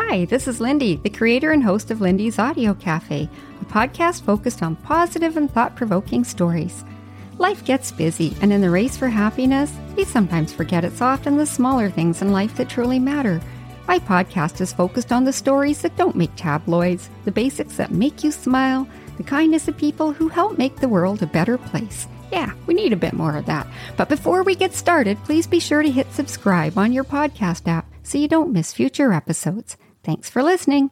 Hi, this is Lindy, the creator and host of Lindy's Audio Cafe, a podcast focused on positive and thought provoking stories. Life gets busy, and in the race for happiness, we sometimes forget it's often the smaller things in life that truly matter. My podcast is focused on the stories that don't make tabloids, the basics that make you smile, the kindness of people who help make the world a better place. Yeah, we need a bit more of that. But before we get started, please be sure to hit subscribe on your podcast app so you don't miss future episodes. Thanks for listening.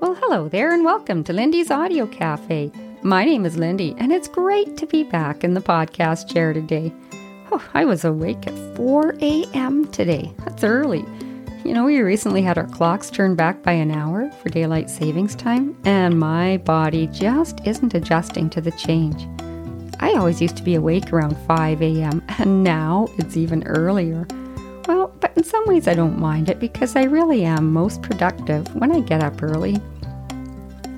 Well, hello there, and welcome to Lindy's Audio Cafe. My name is Lindy, and it's great to be back in the podcast chair today. Oh, I was awake at 4 a.m. today. That's early. You know, we recently had our clocks turned back by an hour for daylight savings time, and my body just isn't adjusting to the change. I always used to be awake around 5 a.m., and now it's even earlier. Well, but in some ways I don't mind it because I really am most productive when I get up early.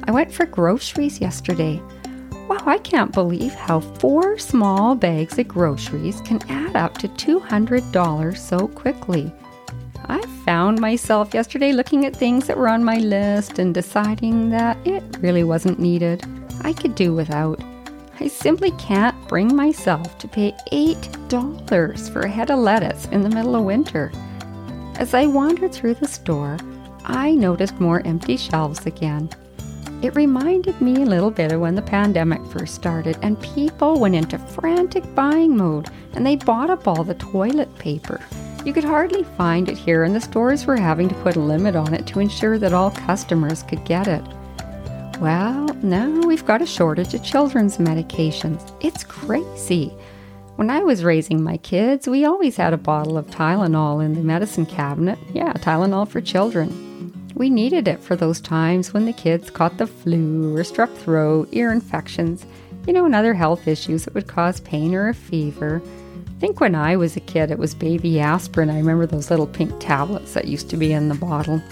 I went for groceries yesterday. Wow, I can't believe how four small bags of groceries can add up to $200 so quickly. I found myself yesterday looking at things that were on my list and deciding that it really wasn't needed. I could do without. I simply can't bring myself to pay $8 for a head of lettuce in the middle of winter. As I wandered through the store, I noticed more empty shelves again. It reminded me a little bit of when the pandemic first started and people went into frantic buying mode and they bought up all the toilet paper. You could hardly find it here, and the stores were having to put a limit on it to ensure that all customers could get it. Well, now we've got a shortage of children's medications. It's crazy. When I was raising my kids, we always had a bottle of Tylenol in the medicine cabinet. Yeah, Tylenol for children. We needed it for those times when the kids caught the flu or strep throat, ear infections, you know, and other health issues that would cause pain or a fever. I think when I was a kid, it was baby aspirin. I remember those little pink tablets that used to be in the bottle.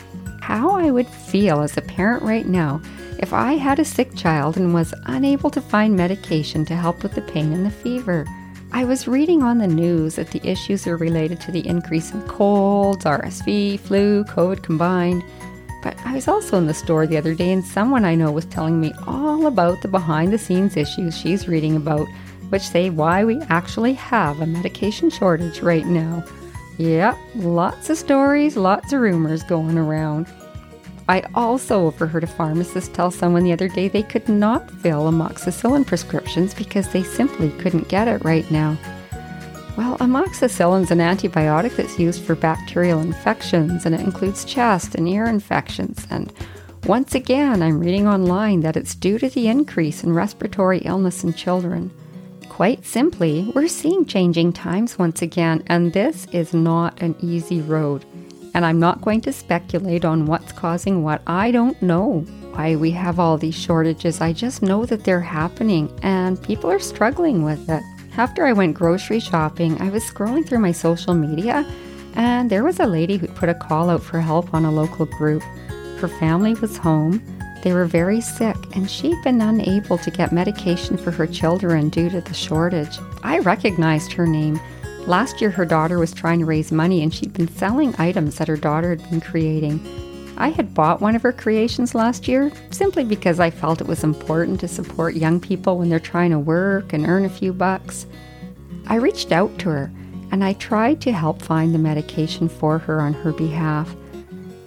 How I would feel as a parent right now if I had a sick child and was unable to find medication to help with the pain and the fever. I was reading on the news that the issues are related to the increase in colds, RSV, flu, COVID combined. But I was also in the store the other day and someone I know was telling me all about the behind the scenes issues she's reading about which say why we actually have a medication shortage right now. Yep, lots of stories, lots of rumors going around. I also overheard a pharmacist tell someone the other day they could not fill amoxicillin prescriptions because they simply couldn't get it right now. Well, amoxicillin is an antibiotic that's used for bacterial infections and it includes chest and ear infections. And once again, I'm reading online that it's due to the increase in respiratory illness in children. Quite simply, we're seeing changing times once again, and this is not an easy road. And I'm not going to speculate on what's causing what. I don't know why we have all these shortages. I just know that they're happening and people are struggling with it. After I went grocery shopping, I was scrolling through my social media and there was a lady who put a call out for help on a local group. Her family was home they were very sick, and she'd been unable to get medication for her children due to the shortage. I recognized her name. Last year, her daughter was trying to raise money, and she'd been selling items that her daughter had been creating. I had bought one of her creations last year simply because I felt it was important to support young people when they're trying to work and earn a few bucks. I reached out to her and I tried to help find the medication for her on her behalf.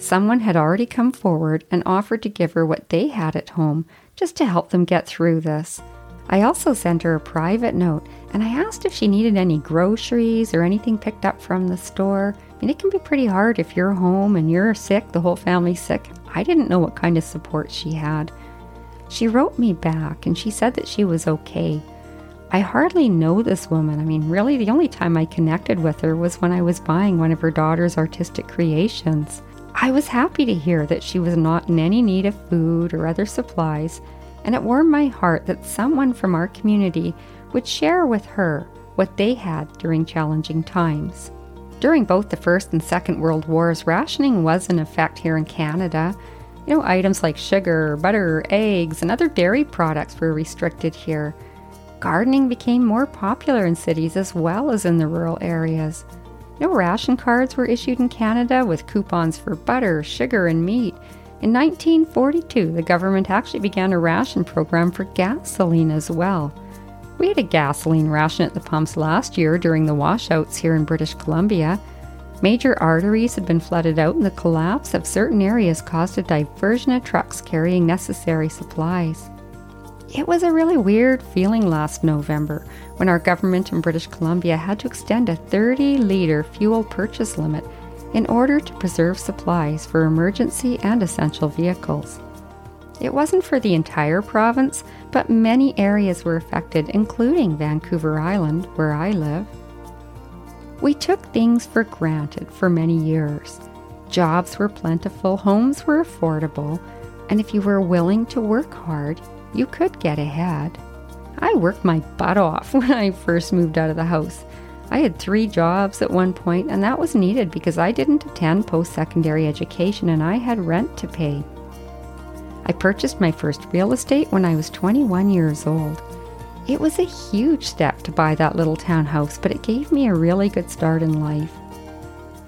Someone had already come forward and offered to give her what they had at home just to help them get through this. I also sent her a private note and I asked if she needed any groceries or anything picked up from the store. I mean, it can be pretty hard if you're home and you're sick, the whole family's sick. I didn't know what kind of support she had. She wrote me back and she said that she was okay. I hardly know this woman. I mean, really, the only time I connected with her was when I was buying one of her daughter's artistic creations. I was happy to hear that she was not in any need of food or other supplies, and it warmed my heart that someone from our community would share with her what they had during challenging times. During both the First and Second World Wars, rationing was in effect here in Canada. You know, items like sugar, butter, eggs, and other dairy products were restricted here. Gardening became more popular in cities as well as in the rural areas. Know, ration cards were issued in Canada with coupons for butter, sugar, and meat. In 1942, the government actually began a ration program for gasoline as well. We had a gasoline ration at the pumps last year during the washouts here in British Columbia. Major arteries had been flooded out, and the collapse of certain areas caused a diversion of trucks carrying necessary supplies. It was a really weird feeling last November when our government in British Columbia had to extend a 30 litre fuel purchase limit in order to preserve supplies for emergency and essential vehicles. It wasn't for the entire province, but many areas were affected, including Vancouver Island, where I live. We took things for granted for many years. Jobs were plentiful, homes were affordable, and if you were willing to work hard, you could get ahead. I worked my butt off when I first moved out of the house. I had three jobs at one point, and that was needed because I didn't attend post secondary education and I had rent to pay. I purchased my first real estate when I was 21 years old. It was a huge step to buy that little townhouse, but it gave me a really good start in life.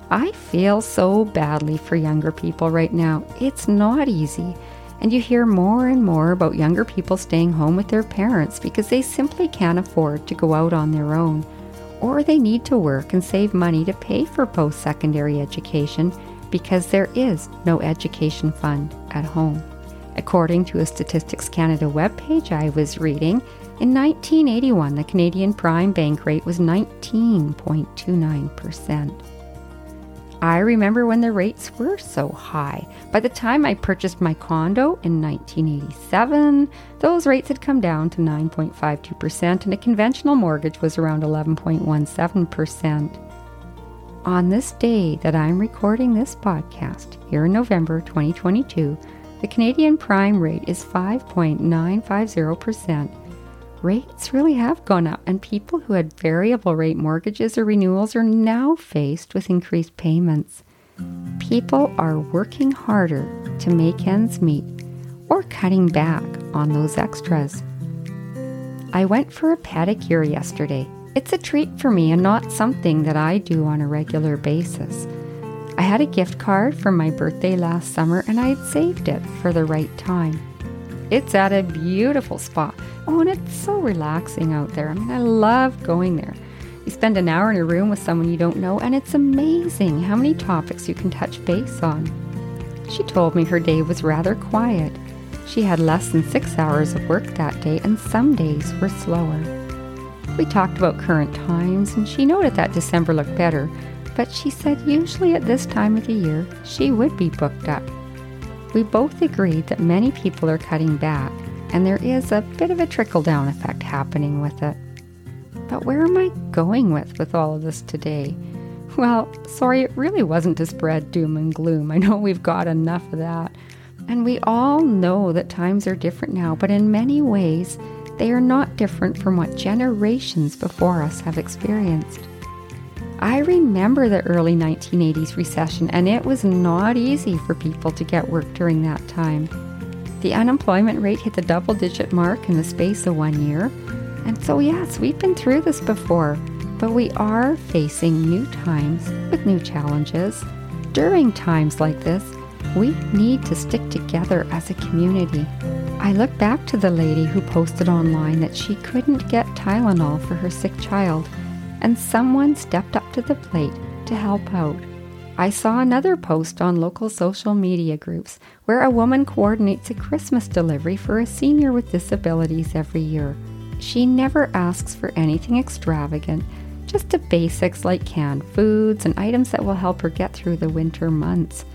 I feel so badly for younger people right now. It's not easy. And you hear more and more about younger people staying home with their parents because they simply can't afford to go out on their own, or they need to work and save money to pay for post secondary education because there is no education fund at home. According to a Statistics Canada webpage I was reading, in 1981, the Canadian prime bank rate was 19.29%. I remember when the rates were so high. By the time I purchased my condo in 1987, those rates had come down to 9.52%, and a conventional mortgage was around 11.17%. On this day that I'm recording this podcast, here in November 2022, the Canadian prime rate is 5.950%. Rates really have gone up, and people who had variable rate mortgages or renewals are now faced with increased payments. People are working harder to make ends meet or cutting back on those extras. I went for a pedicure yesterday. It's a treat for me and not something that I do on a regular basis. I had a gift card for my birthday last summer and I had saved it for the right time. It's at a beautiful spot. Oh, and it's so relaxing out there. I mean, I love going there. You spend an hour in a room with someone you don't know, and it's amazing how many topics you can touch base on. She told me her day was rather quiet. She had less than six hours of work that day, and some days were slower. We talked about current times, and she noted that December looked better, but she said usually at this time of the year she would be booked up. We both agreed that many people are cutting back, and there is a bit of a trickle down effect happening with it. But where am I going with with all of this today? Well, sorry, it really wasn't to spread doom and gloom. I know we've got enough of that. And we all know that times are different now, but in many ways, they are not different from what generations before us have experienced. I remember the early 1980s recession, and it was not easy for people to get work during that time. The unemployment rate hit the double digit mark in the space of one year. And so, yes, we've been through this before, but we are facing new times with new challenges. During times like this, we need to stick together as a community. I look back to the lady who posted online that she couldn't get Tylenol for her sick child and someone stepped up to the plate to help out. I saw another post on local social media groups where a woman coordinates a Christmas delivery for a senior with disabilities every year. She never asks for anything extravagant, just the basics like canned foods and items that will help her get through the winter months.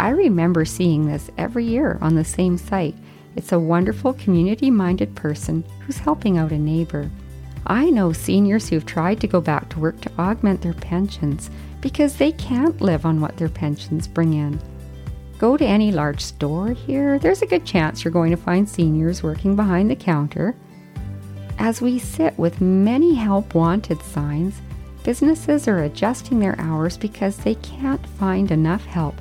I remember seeing this every year on the same site. It's a wonderful community minded person who's helping out a neighbor. I know seniors who've tried to go back to work to augment their pensions because they can't live on what their pensions bring in. Go to any large store here, there's a good chance you're going to find seniors working behind the counter. As we sit with many help wanted signs, businesses are adjusting their hours because they can't find enough help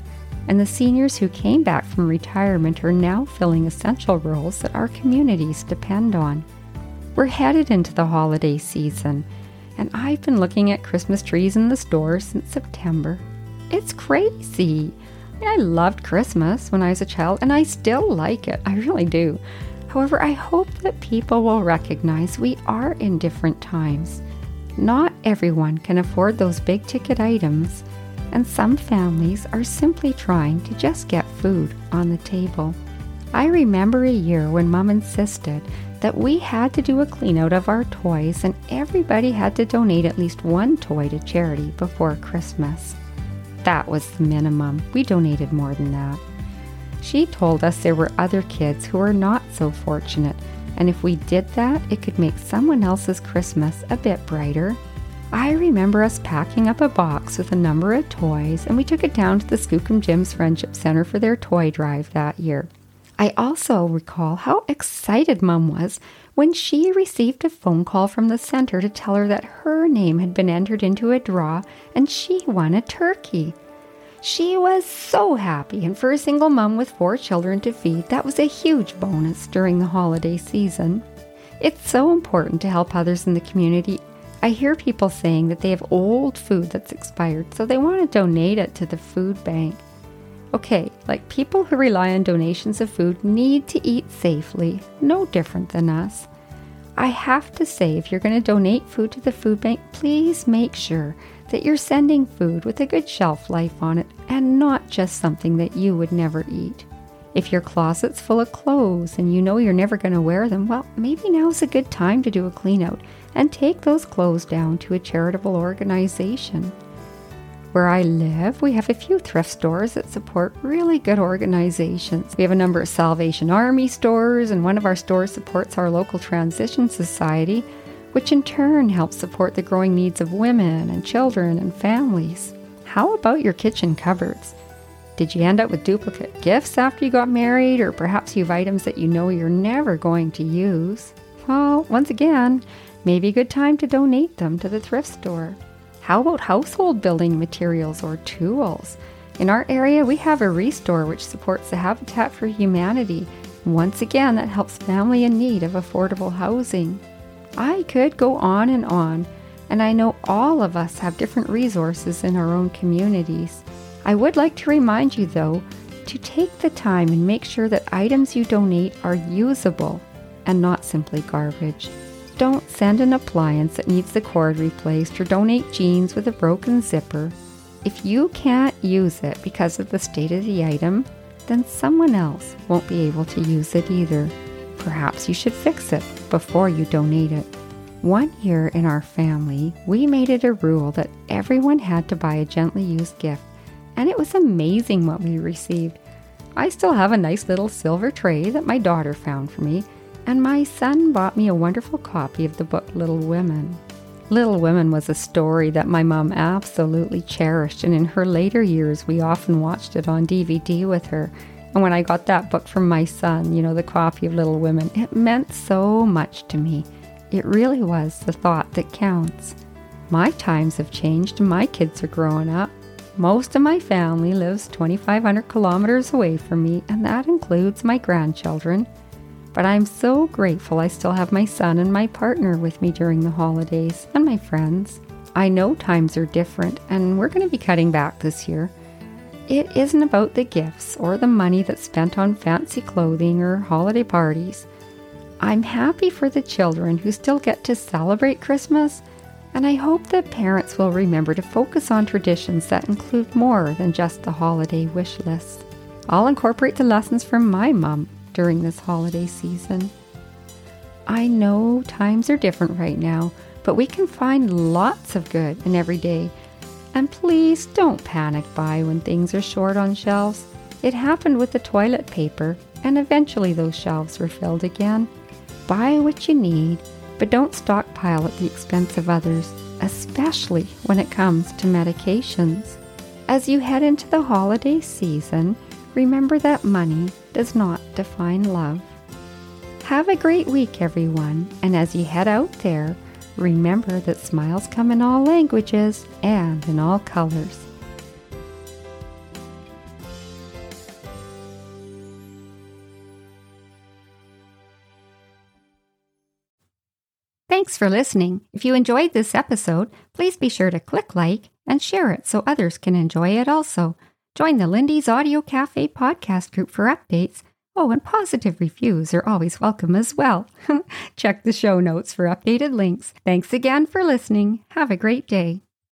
and the seniors who came back from retirement are now filling essential roles that our communities depend on. We're headed into the holiday season, and I've been looking at Christmas trees in the store since September. It's crazy. I loved Christmas when I was a child, and I still like it. I really do. However, I hope that people will recognize we are in different times. Not everyone can afford those big ticket items, and some families are simply trying to just get food on the table. I remember a year when Mom insisted that we had to do a clean out of our toys and everybody had to donate at least one toy to charity before Christmas. That was the minimum. We donated more than that. She told us there were other kids who were not so fortunate, and if we did that, it could make someone else's Christmas a bit brighter. I remember us packing up a box with a number of toys, and we took it down to the Skookum Jim's Friendship Center for their toy drive that year. I also recall how excited Mum was when she received a phone call from the center to tell her that her name had been entered into a draw and she won a turkey. She was so happy, and for a single mum with four children to feed, that was a huge bonus during the holiday season. It's so important to help others in the community. I hear people saying that they have old food that's expired, so they want to donate it to the food bank. Okay, like people who rely on donations of food need to eat safely, no different than us. I have to say, if you're going to donate food to the food bank, please make sure that you're sending food with a good shelf life on it and not just something that you would never eat. If your closet's full of clothes and you know you're never going to wear them, well, maybe now's a good time to do a clean out and take those clothes down to a charitable organization. Where I live, we have a few thrift stores that support really good organizations. We have a number of Salvation Army stores, and one of our stores supports our local Transition Society, which in turn helps support the growing needs of women and children and families. How about your kitchen cupboards? Did you end up with duplicate gifts after you got married, or perhaps you have items that you know you're never going to use? Well, once again, maybe a good time to donate them to the thrift store. How about household building materials or tools? In our area, we have a restore which supports the Habitat for Humanity. Once again, that helps family in need of affordable housing. I could go on and on, and I know all of us have different resources in our own communities. I would like to remind you, though, to take the time and make sure that items you donate are usable and not simply garbage. Send an appliance that needs the cord replaced or donate jeans with a broken zipper. If you can't use it because of the state of the item, then someone else won't be able to use it either. Perhaps you should fix it before you donate it. One year in our family, we made it a rule that everyone had to buy a gently used gift, and it was amazing what we received. I still have a nice little silver tray that my daughter found for me and my son bought me a wonderful copy of the book Little Women. Little Women was a story that my mom absolutely cherished, and in her later years, we often watched it on DVD with her. And when I got that book from my son, you know, the copy of Little Women, it meant so much to me. It really was the thought that counts. My times have changed, my kids are growing up. Most of my family lives 2,500 kilometers away from me, and that includes my grandchildren. But I'm so grateful I still have my son and my partner with me during the holidays and my friends. I know times are different and we're going to be cutting back this year. It isn't about the gifts or the money that's spent on fancy clothing or holiday parties. I'm happy for the children who still get to celebrate Christmas, and I hope that parents will remember to focus on traditions that include more than just the holiday wish list. I'll incorporate the lessons from my mom during this holiday season. I know times are different right now, but we can find lots of good in every day. And please don't panic buy when things are short on shelves. It happened with the toilet paper, and eventually those shelves were filled again. Buy what you need, but don't stockpile at the expense of others, especially when it comes to medications. As you head into the holiday season, Remember that money does not define love. Have a great week, everyone, and as you head out there, remember that smiles come in all languages and in all colors. Thanks for listening. If you enjoyed this episode, please be sure to click like and share it so others can enjoy it also. Join the Lindy's Audio Cafe podcast group for updates. Oh, and positive reviews are always welcome as well. Check the show notes for updated links. Thanks again for listening. Have a great day.